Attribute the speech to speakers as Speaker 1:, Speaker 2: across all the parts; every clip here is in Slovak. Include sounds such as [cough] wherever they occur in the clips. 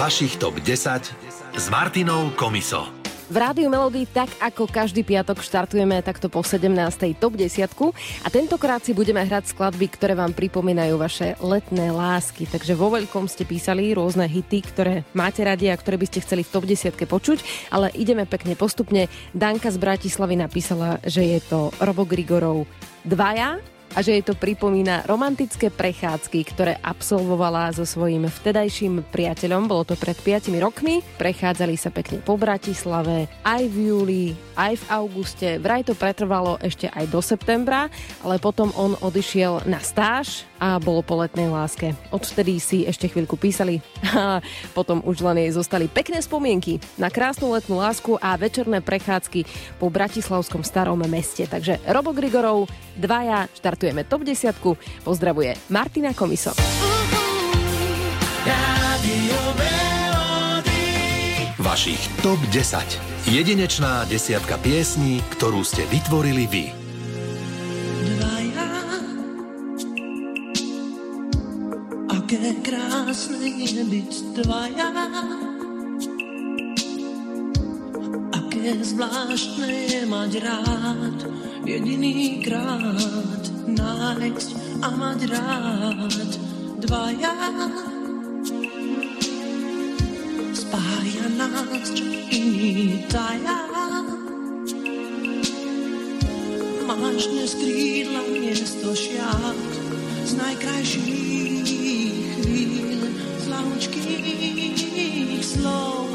Speaker 1: vašich top 10 s Martinou Komiso.
Speaker 2: V Rádiu Melody tak ako každý piatok štartujeme takto po 17. top 10 a tentokrát si budeme hrať skladby, ktoré vám pripomínajú vaše letné lásky. Takže vo veľkom ste písali rôzne hity, ktoré máte radi a ktoré by ste chceli v top 10 počuť, ale ideme pekne postupne. Danka z Bratislavy napísala, že je to Robo Grigorov Dvaja, a že jej to pripomína romantické prechádzky, ktoré absolvovala so svojím vtedajším priateľom. Bolo to pred 5 rokmi. Prechádzali sa pekne po Bratislave aj v júli, aj v auguste. Vraj to pretrvalo ešte aj do septembra, ale potom on odišiel na stáž a bolo po letnej láske. Odvtedy si ešte chvíľku písali [laughs] a potom už len jej zostali pekné spomienky na krásnu letnú lásku a večerné prechádzky po bratislavskom starom meste. Takže Robo Grigorov, dvaja, štartujeme top 10. Pozdravuje Martina Komiso.
Speaker 1: Vašich top 10. Jedinečná desiatka piesní, ktorú ste vytvorili vy.
Speaker 3: Aké krásne je byť dvaja Aké zvláštne je mať rád Jediný krát nájsť a mať rád Dvaja. Spája nás, čo iný taja. Máš dnes krídla miesto šiat z najkrajších feeling, slouch kicks slow.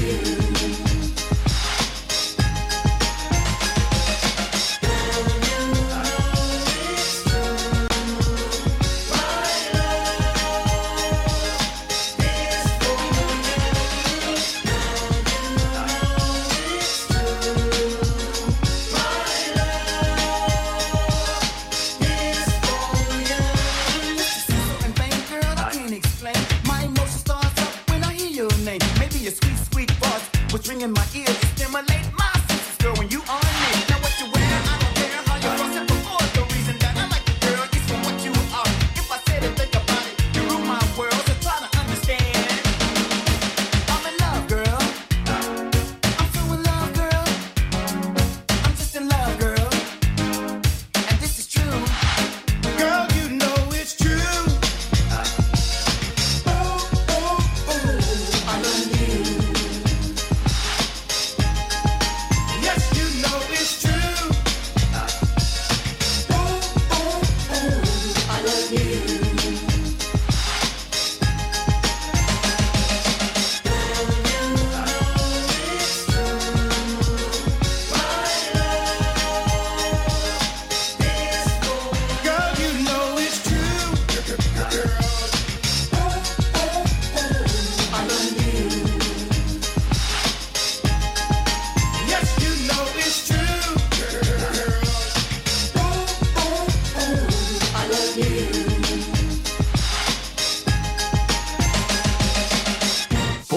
Speaker 3: you.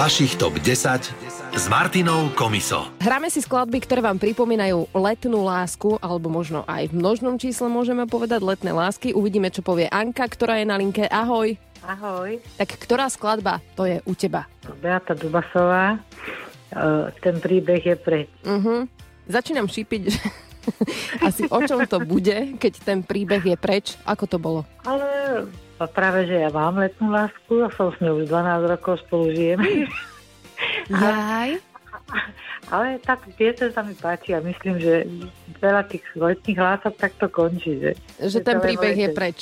Speaker 4: Vašich top 10 s Martinou Komiso.
Speaker 2: Hráme si skladby, ktoré vám pripomínajú letnú lásku, alebo možno aj v množnom čísle môžeme povedať letné lásky. Uvidíme, čo povie Anka, ktorá je na linke. Ahoj.
Speaker 5: Ahoj,
Speaker 2: Tak ktorá skladba to je u teba?
Speaker 5: Beata Dubasová. E, Ten príbeh je pre...
Speaker 2: Uh-huh. Začínam šípiť, že [laughs] asi o čom to bude, keď ten príbeh je preč. Ako to bolo?
Speaker 5: Ale práve, že ja mám letnú lásku a som s ňou už 12 rokov spolu žijeme. [laughs]
Speaker 2: Jaj.
Speaker 5: Ale tak piese sa mi páči a myslím, že veľa tých letných lások takto končí. Že,
Speaker 2: Že ten príbeh je preč.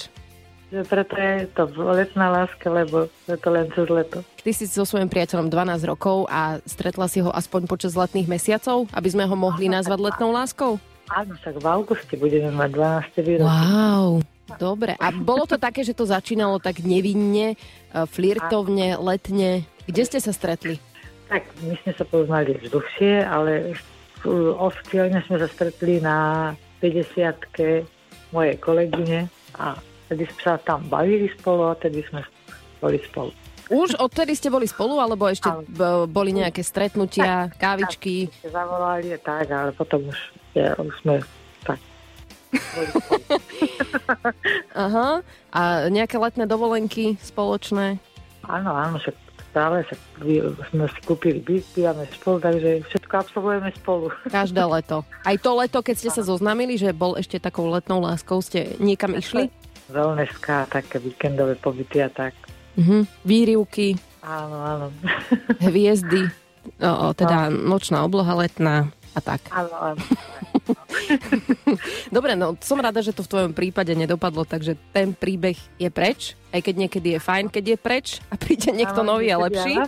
Speaker 5: Že preto je to letná láska, lebo je to len cez leto.
Speaker 2: Ty si so svojím priateľom 12 rokov a stretla si ho aspoň počas letných mesiacov, aby sme ho mohli nazvať letnou láskou?
Speaker 5: Áno, však v auguste budeme mať 12. výročie.
Speaker 2: Wow. Dobre. A bolo to také, že to začínalo tak nevinne, e, flirtovne, letne. Kde ste sa stretli?
Speaker 5: Tak my sme sa poznali už dlhšie, ale uh, oficiálne sme sa stretli na 50 mojej kolegyne a tedy sme sa tam bavili spolu a tedy sme boli spolu.
Speaker 2: Už odtedy ste boli spolu, alebo ešte b- boli nejaké stretnutia, kávičky?
Speaker 5: Tak, zavolali tak, ale potom už, ja, už sme tak. [laughs]
Speaker 2: Aha. A nejaké letné dovolenky spoločné?
Speaker 5: Áno, áno, však stále sa, sme si kúpili byt, bývame spolu, takže všetko absolvujeme spolu. [laughs]
Speaker 2: Každé leto. Aj to leto, keď ste sa zoznámili, že bol ešte takou letnou láskou, ste niekam išli?
Speaker 5: Wellnesska, také víkendové pobyty a tak.
Speaker 2: Mhm. Výrivky,
Speaker 5: Áno, áno.
Speaker 2: hviezdy, o, o, teda nočná obloha letná a tak.
Speaker 5: áno, áno. [laughs] [laughs]
Speaker 2: Dobre, no som rada, že to v tvojom prípade nedopadlo, takže ten príbeh je preč, aj keď niekedy je fajn, keď je preč a príde niekto
Speaker 5: Áno,
Speaker 2: nový a lepší. [laughs]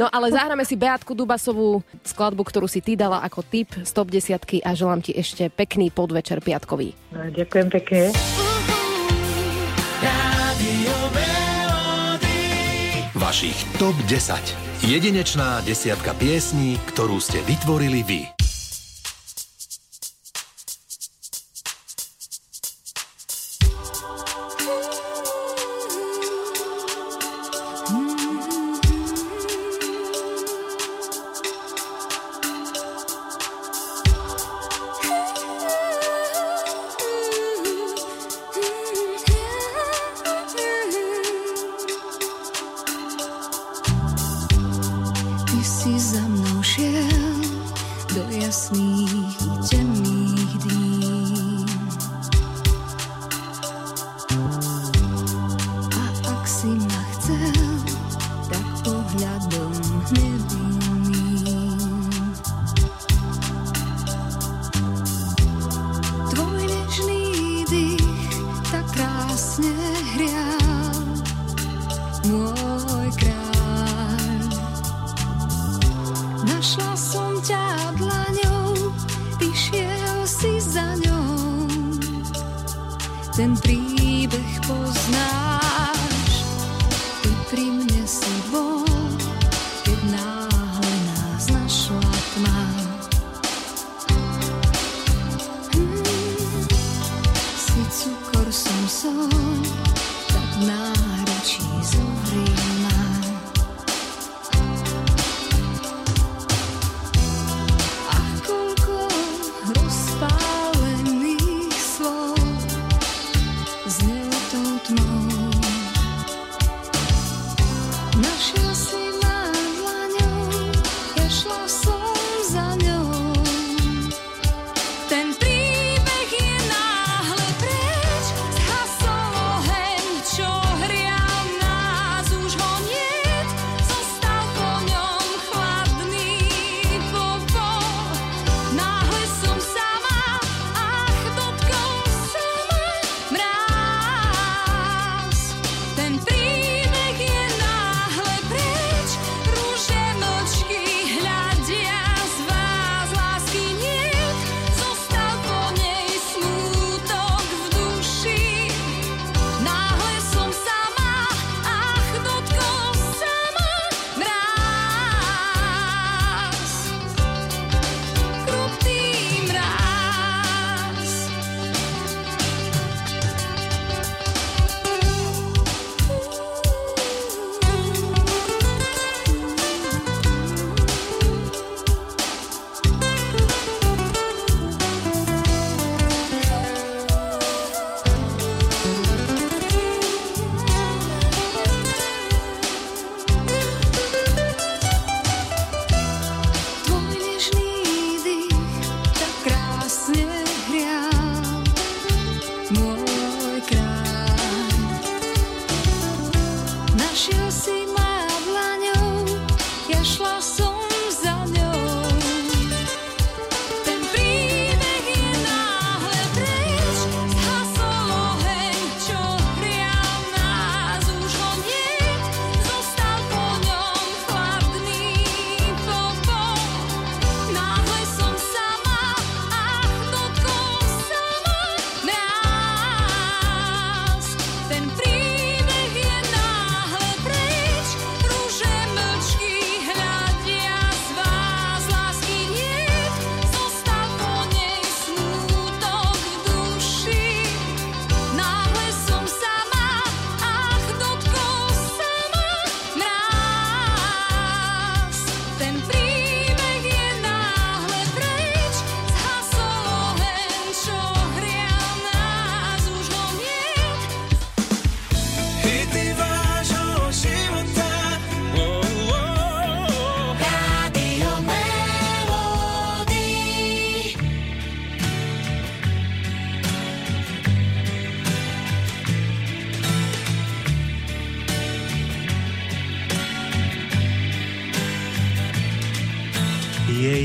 Speaker 2: No ale zahráme si Beatku Dubasovú skladbu, ktorú si ty dala ako tip z top 10 a želám ti ešte pekný podvečer piatkový.
Speaker 5: No, ďakujem pekne.
Speaker 4: Vašich top 10. Jedinečná desiatka piesní, ktorú ste vytvorili vy.
Speaker 6: Moi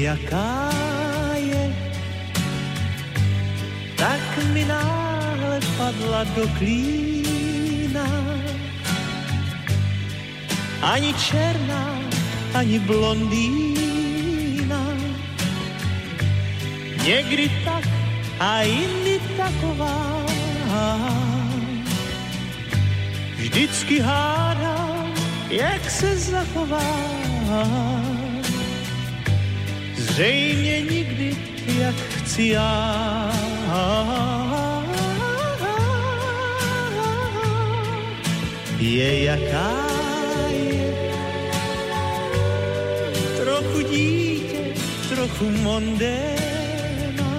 Speaker 6: jaká je, tak mi náhle padla do klína. Ani černá, ani blondýna. Někdy tak a jindy taková. Vždycky hádám, jak se zachová. Zřejmě nikdy, jak chci já. Je jaká je, trochu dítě, trochu mondéna.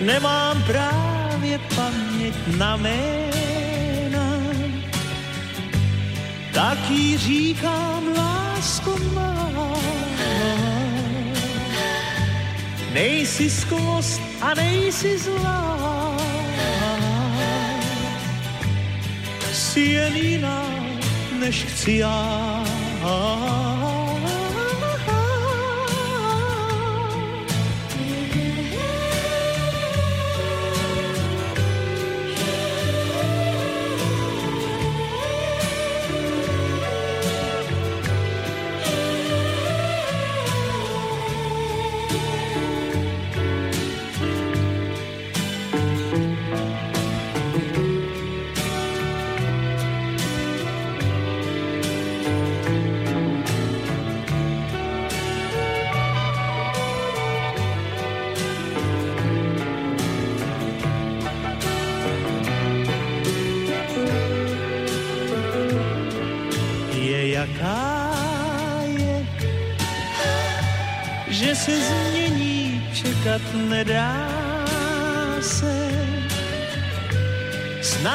Speaker 6: Nemám právě paměť na jména, tak jí říkám, lásko má. Nejsi skvost a nejsi zlá. Jsi jen jiná, než chci já.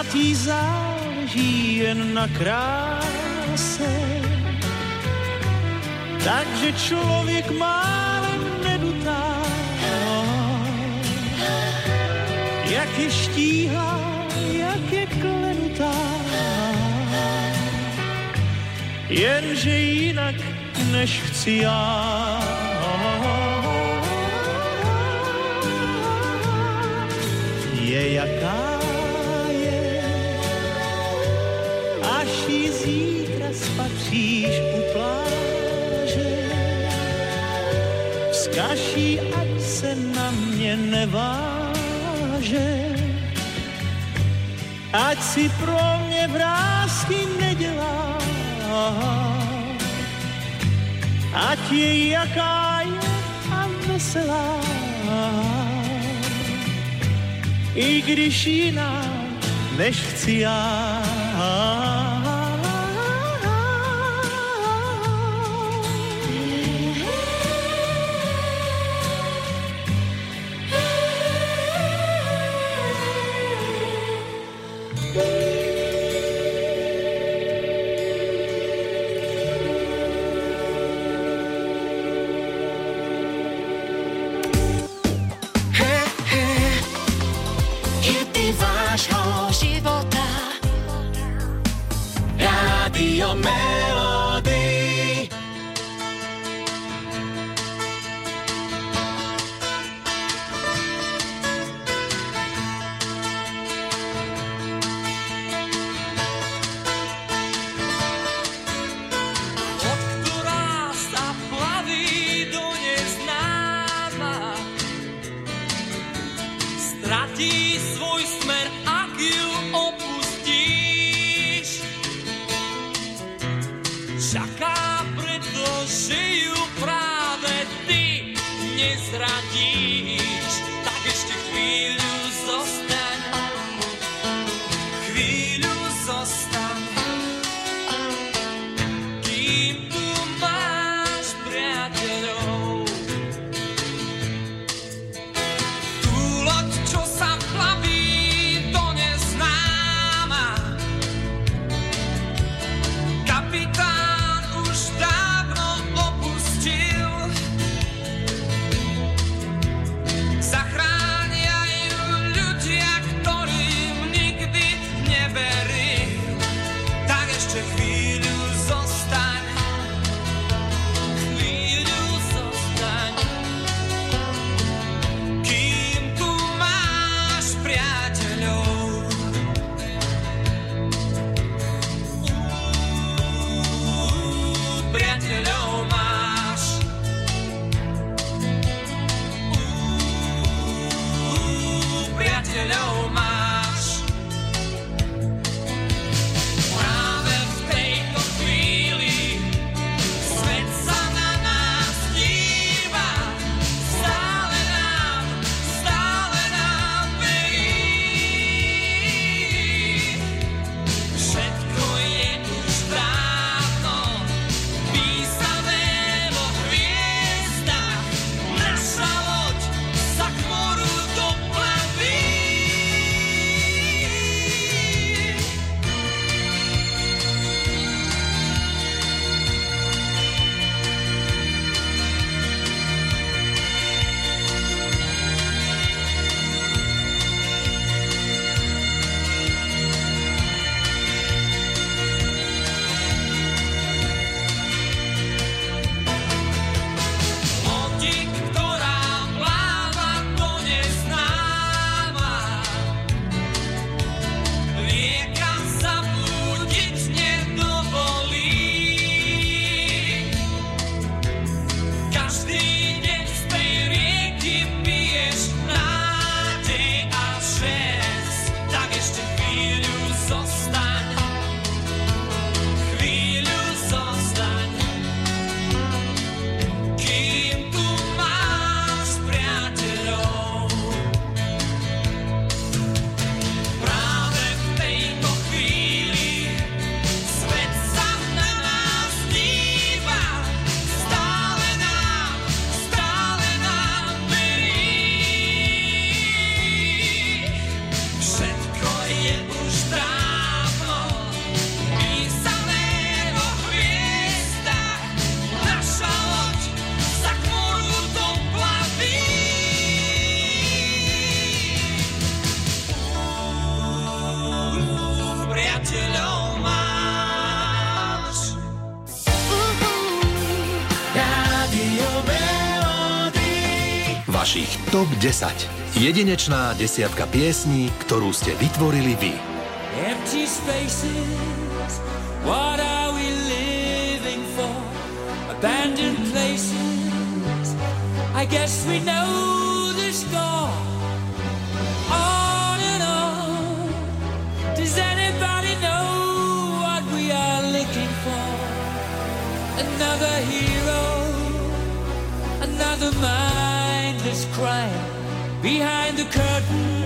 Speaker 6: Snad jí záleží jen na kráse, takže člověk málem nedutá. Jak je štíhlá, jak je klenutá jenže jinak než chci já. Mě neváže, ať si pro mě vrázky nedělá. Ať je jaká je a veselá. I když jiná, než chci já.
Speaker 7: 10. Jedinečná desiatka piesní, ktorú ste vytvorili vy.
Speaker 8: Empty spaces, what are we living for? Abandoned places, I guess we know the score. On and on, does anybody know what we are looking for? Another hero, another mindless crime. behind the curtain.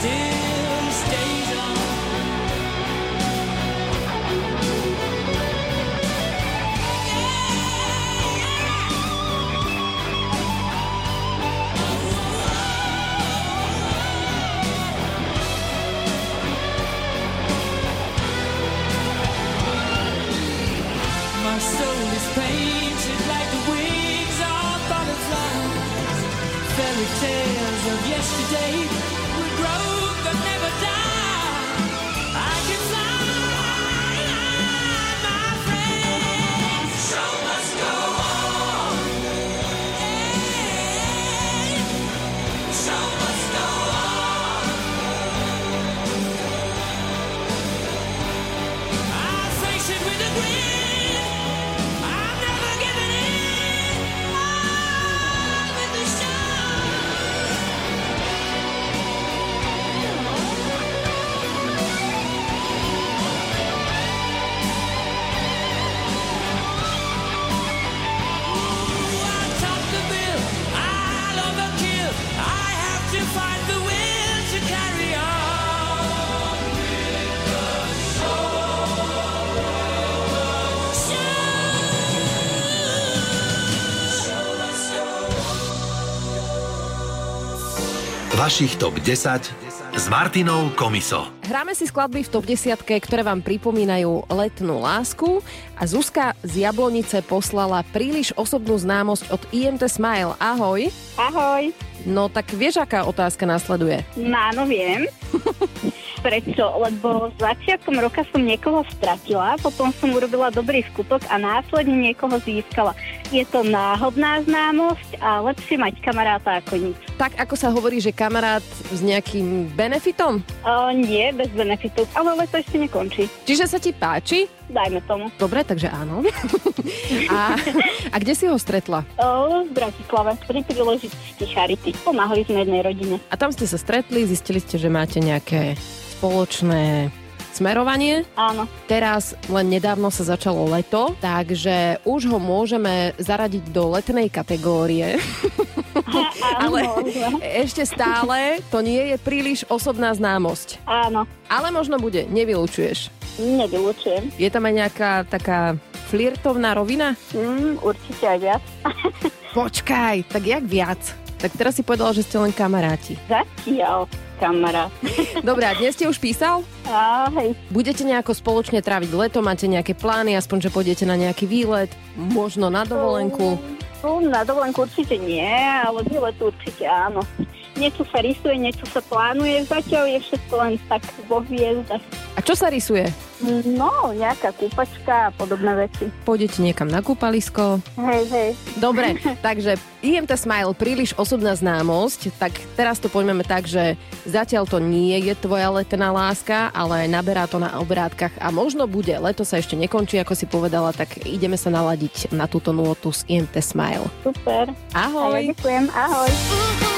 Speaker 8: Still
Speaker 9: Vašich TOP 10 s Martinou Komiso.
Speaker 2: Hráme si skladby v top 10, ktoré vám pripomínajú letnú lásku a Zuzka z Jablonice poslala príliš osobnú známosť od IMT Smile. Ahoj.
Speaker 10: Ahoj.
Speaker 2: No tak vieš, aká otázka nasleduje?
Speaker 10: No, áno, viem. [laughs] Prečo? Lebo začiatkom roka som niekoho stratila, potom som urobila dobrý skutok a následne niekoho získala. Je to náhodná známosť a lepšie mať kamaráta ako nič.
Speaker 2: Tak ako sa hovorí, že kamarát s nejakým benefitom?
Speaker 10: O, nie, bez benefitu, ale leto ešte nekončí.
Speaker 2: Čiže sa ti páči?
Speaker 10: Dajme tomu.
Speaker 2: Dobre, takže áno. [laughs] a, a kde si ho stretla?
Speaker 10: O, v Bratislave, pri príležitosti Charity. Pomáhali sme jednej rodine.
Speaker 2: A tam ste sa stretli, zistili ste, že máte nejaké spoločné smerovanie.
Speaker 10: Áno.
Speaker 2: Teraz len nedávno sa začalo leto, takže už ho môžeme zaradiť do letnej kategórie. [laughs] Ale ešte stále to nie je príliš osobná známosť.
Speaker 10: áno.
Speaker 2: Ale možno bude, nevylučuješ.
Speaker 10: Nevylučujem.
Speaker 2: Je tam aj nejaká taká flirtovná rovina?
Speaker 10: Mm, určite aj viac. [laughs]
Speaker 2: Počkaj, tak jak viac? Tak teraz si povedal, že ste len kamaráti.
Speaker 10: Zatiaľ, kamarát. [laughs]
Speaker 2: Dobre, a dnes ste už písal?
Speaker 10: Á, hej.
Speaker 2: Budete nejako spoločne tráviť leto? Máte nejaké plány? Aspoň, že pôjdete na nejaký výlet? Možno na dovolenku?
Speaker 10: No, na dovolenku určite nie, ale výlet určite áno. Niečo sa rysuje, niečo sa plánuje, zatiaľ je všetko len tak vo hviezdach.
Speaker 2: A čo sa rysuje?
Speaker 10: No, nejaká kúpačka a podobné veci.
Speaker 2: Pôjdete niekam na kúpalisko?
Speaker 10: Hej, hej.
Speaker 2: Dobre, [laughs] takže IMT Smile, príliš osobná známosť, tak teraz to poďmeme tak, že zatiaľ to nie je tvoja letná láska, ale naberá to na obrátkach a možno bude. Leto sa ešte nekončí, ako si povedala, tak ideme sa naladiť na túto nôtu s IMT Smile.
Speaker 10: Super. A ja
Speaker 2: Ahoj!
Speaker 10: ďakujem, ahoj.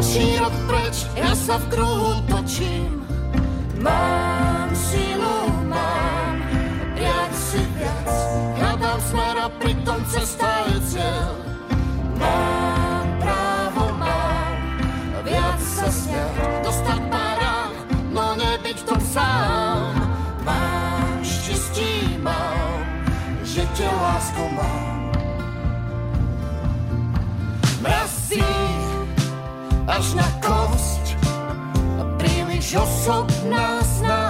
Speaker 9: Další rok preč, ja sa v kruhu točím. Mám silu, mám viac si viac. Hľadám smer a pritom cesta je cieľ. Mám právo, mám viac sa sňať. Dostať pár no nebyť v tom sám. Mám štěstí, mám, že tě lásko mám. Mrazí až na kost a príliš osobná známosť.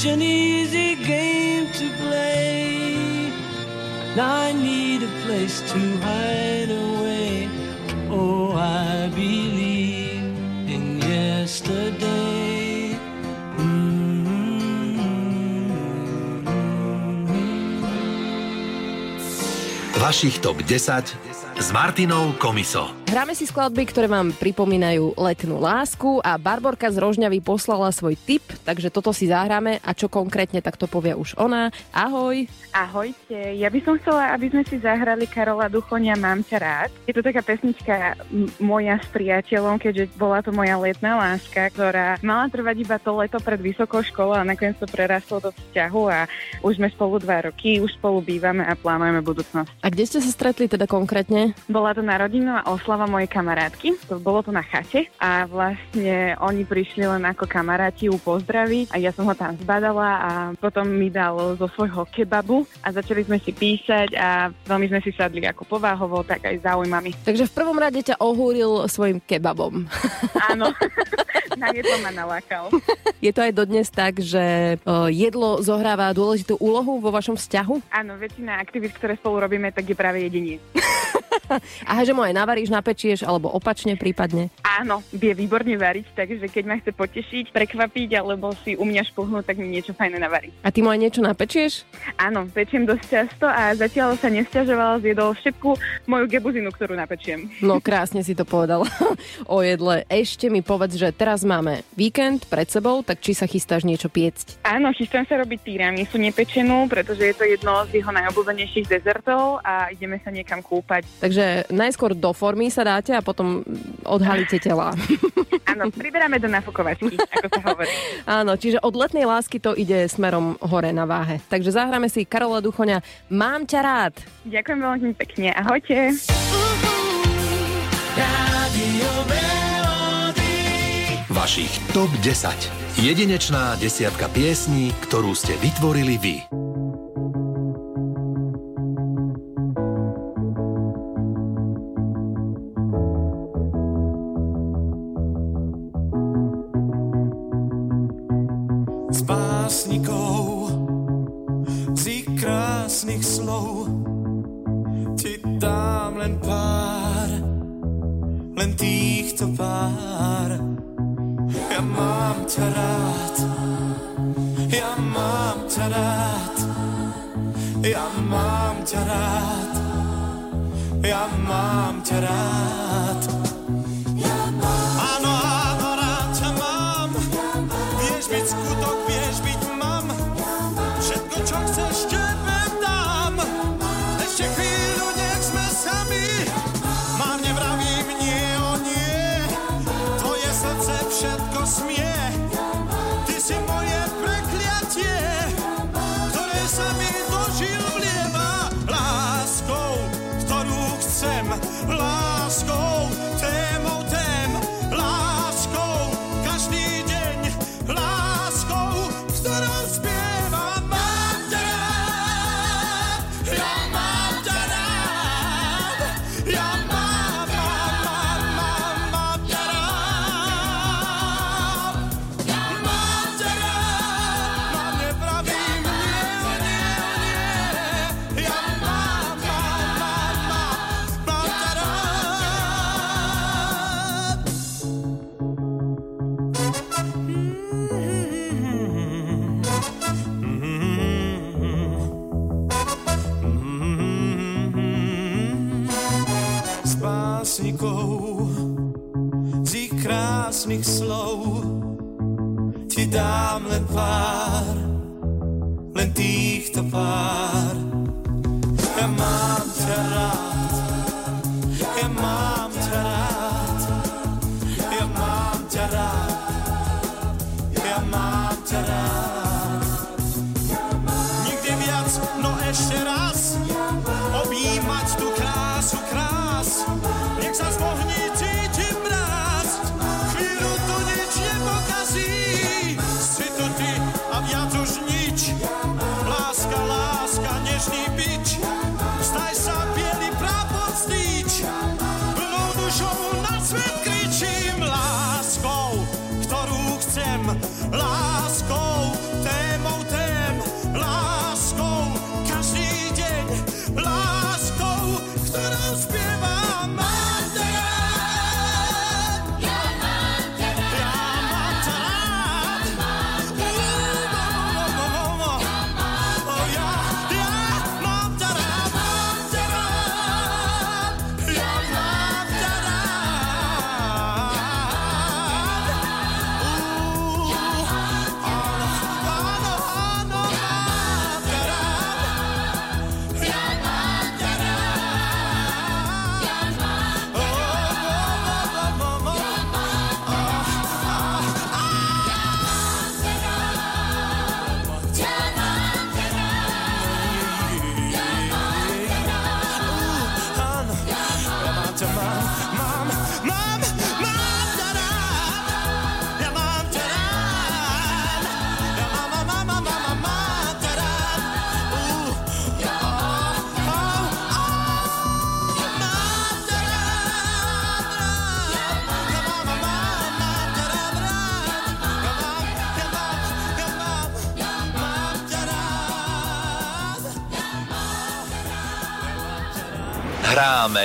Speaker 3: such an easy game to play. Now I need a place to hide away. Oh, I believe in yesterday.
Speaker 1: Vašich TOP 10 s Martinou Komiso.
Speaker 2: Hráme si skladby, ktoré vám pripomínajú letnú lásku a Barborka z Rožňavy poslala svoj tip, takže toto si zahráme a čo konkrétne, tak to povie už ona. Ahoj.
Speaker 11: Ahojte, ja by som chcela, aby sme si zahrali Karola Duchonia Mám ťa rád. Je to taká pesnička m- moja s priateľom, keďže bola to moja letná láska, ktorá mala trvať iba to leto pred vysokou školou a nakoniec to prerastlo do vzťahu a už sme spolu dva roky, už spolu bývame a plánujeme budúcnosť.
Speaker 2: A kde ste sa stretli teda konkrétne?
Speaker 11: Bola to narodinová oslava mojej kamarátky, to bolo to na chate a vlastne oni prišli len ako kamaráti ju pozdraviť a ja som ho tam zbadala a potom mi dal zo svojho kebabu a začali sme si písať a veľmi sme si sadli ako pováhovo, tak aj záujmami.
Speaker 2: Takže v prvom rade ťa ohúril svojim kebabom.
Speaker 11: Áno, [laughs] na jedlo ma nalákal.
Speaker 2: Je to aj dodnes tak, že o, jedlo zohráva dôležitú úlohu vo vašom vzťahu?
Speaker 11: Áno, väčšina aktivít, ktoré spolu robíme, tak je práve jedenie. [laughs] [laughs]
Speaker 2: A že mu aj navaríš, napečieš, alebo opačne prípadne?
Speaker 11: Áno, vie výborne variť, takže keď ma chce potešiť, prekvapiť alebo si u mňa špuhnúť, tak mi niečo fajné navarí.
Speaker 2: A ty mu aj niečo napečieš?
Speaker 11: Áno, pečiem dosť často a zatiaľ sa nesťažoval, zjedol všetku moju gebuzinu, ktorú napečiem. [laughs]
Speaker 2: No krásne si to povedal [laughs] o jedle. Ešte mi povedz, že teraz máme víkend pred sebou, tak či sa chystáš niečo piecť?
Speaker 11: Áno, chystám sa robiť tiramisu nepečenú, pretože je to jedno z jeho najobľúbenejších dezertov a ideme sa niekam kúpať.
Speaker 2: Takže najskôr do formy sa dáte a potom odhalíte tela. [laughs]
Speaker 11: Áno, priberáme do nafukovačky, ako sa hovorí. [laughs]
Speaker 2: Áno, čiže od letnej lásky to ide smerom hore na váhe. Takže zahráme si Karola Duchoňa Mám ťa rád.
Speaker 11: Ďakujem veľmi pekne, ahojte.
Speaker 1: Vašich TOP 10. Jedinečná desiatka piesní, ktorú ste vytvorili vy.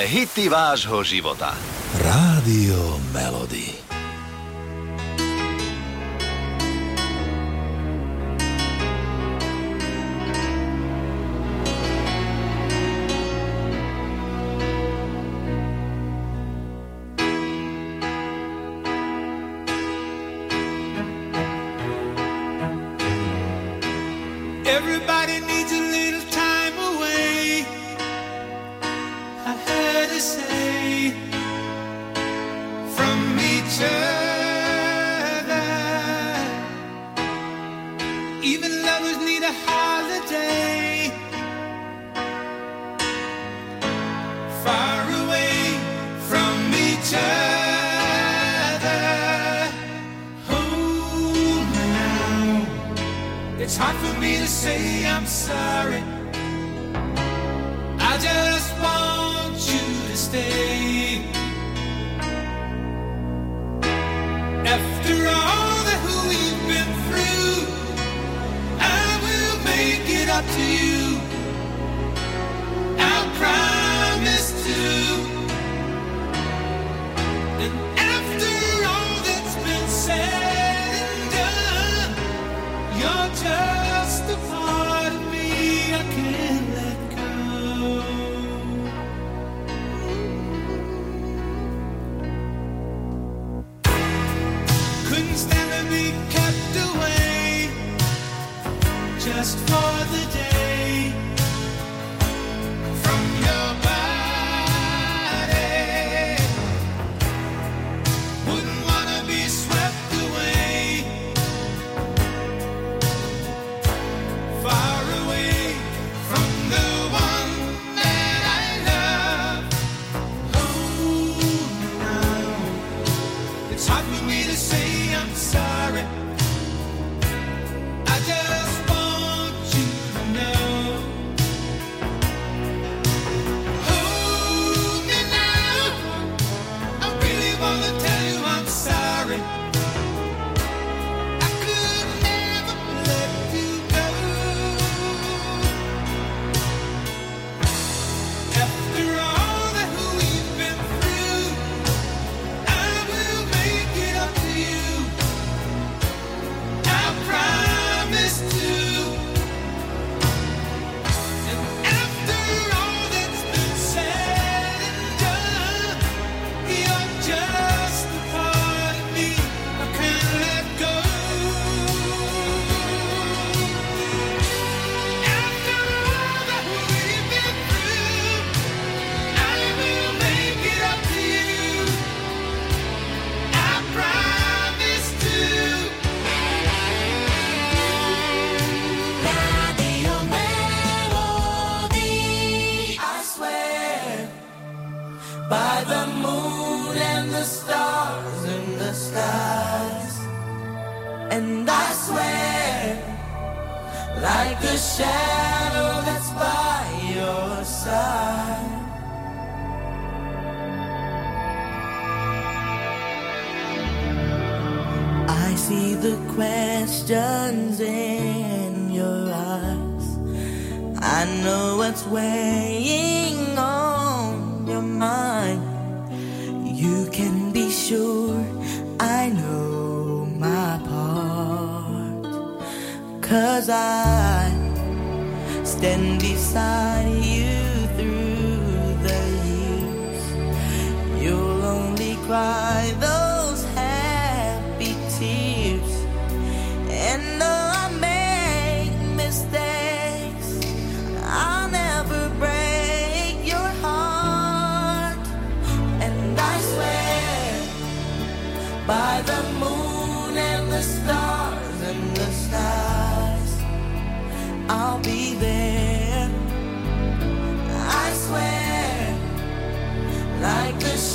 Speaker 8: hity vášho života.
Speaker 12: It's hard for me to say I'm sorry. I just want you to stay. After all that we've been through, I will make it up to you.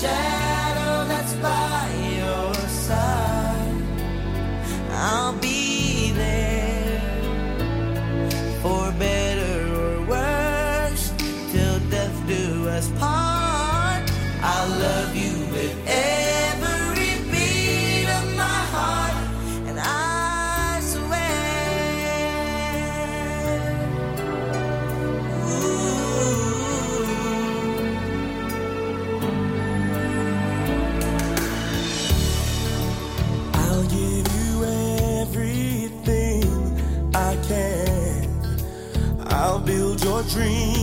Speaker 12: shine. Your
Speaker 13: dreams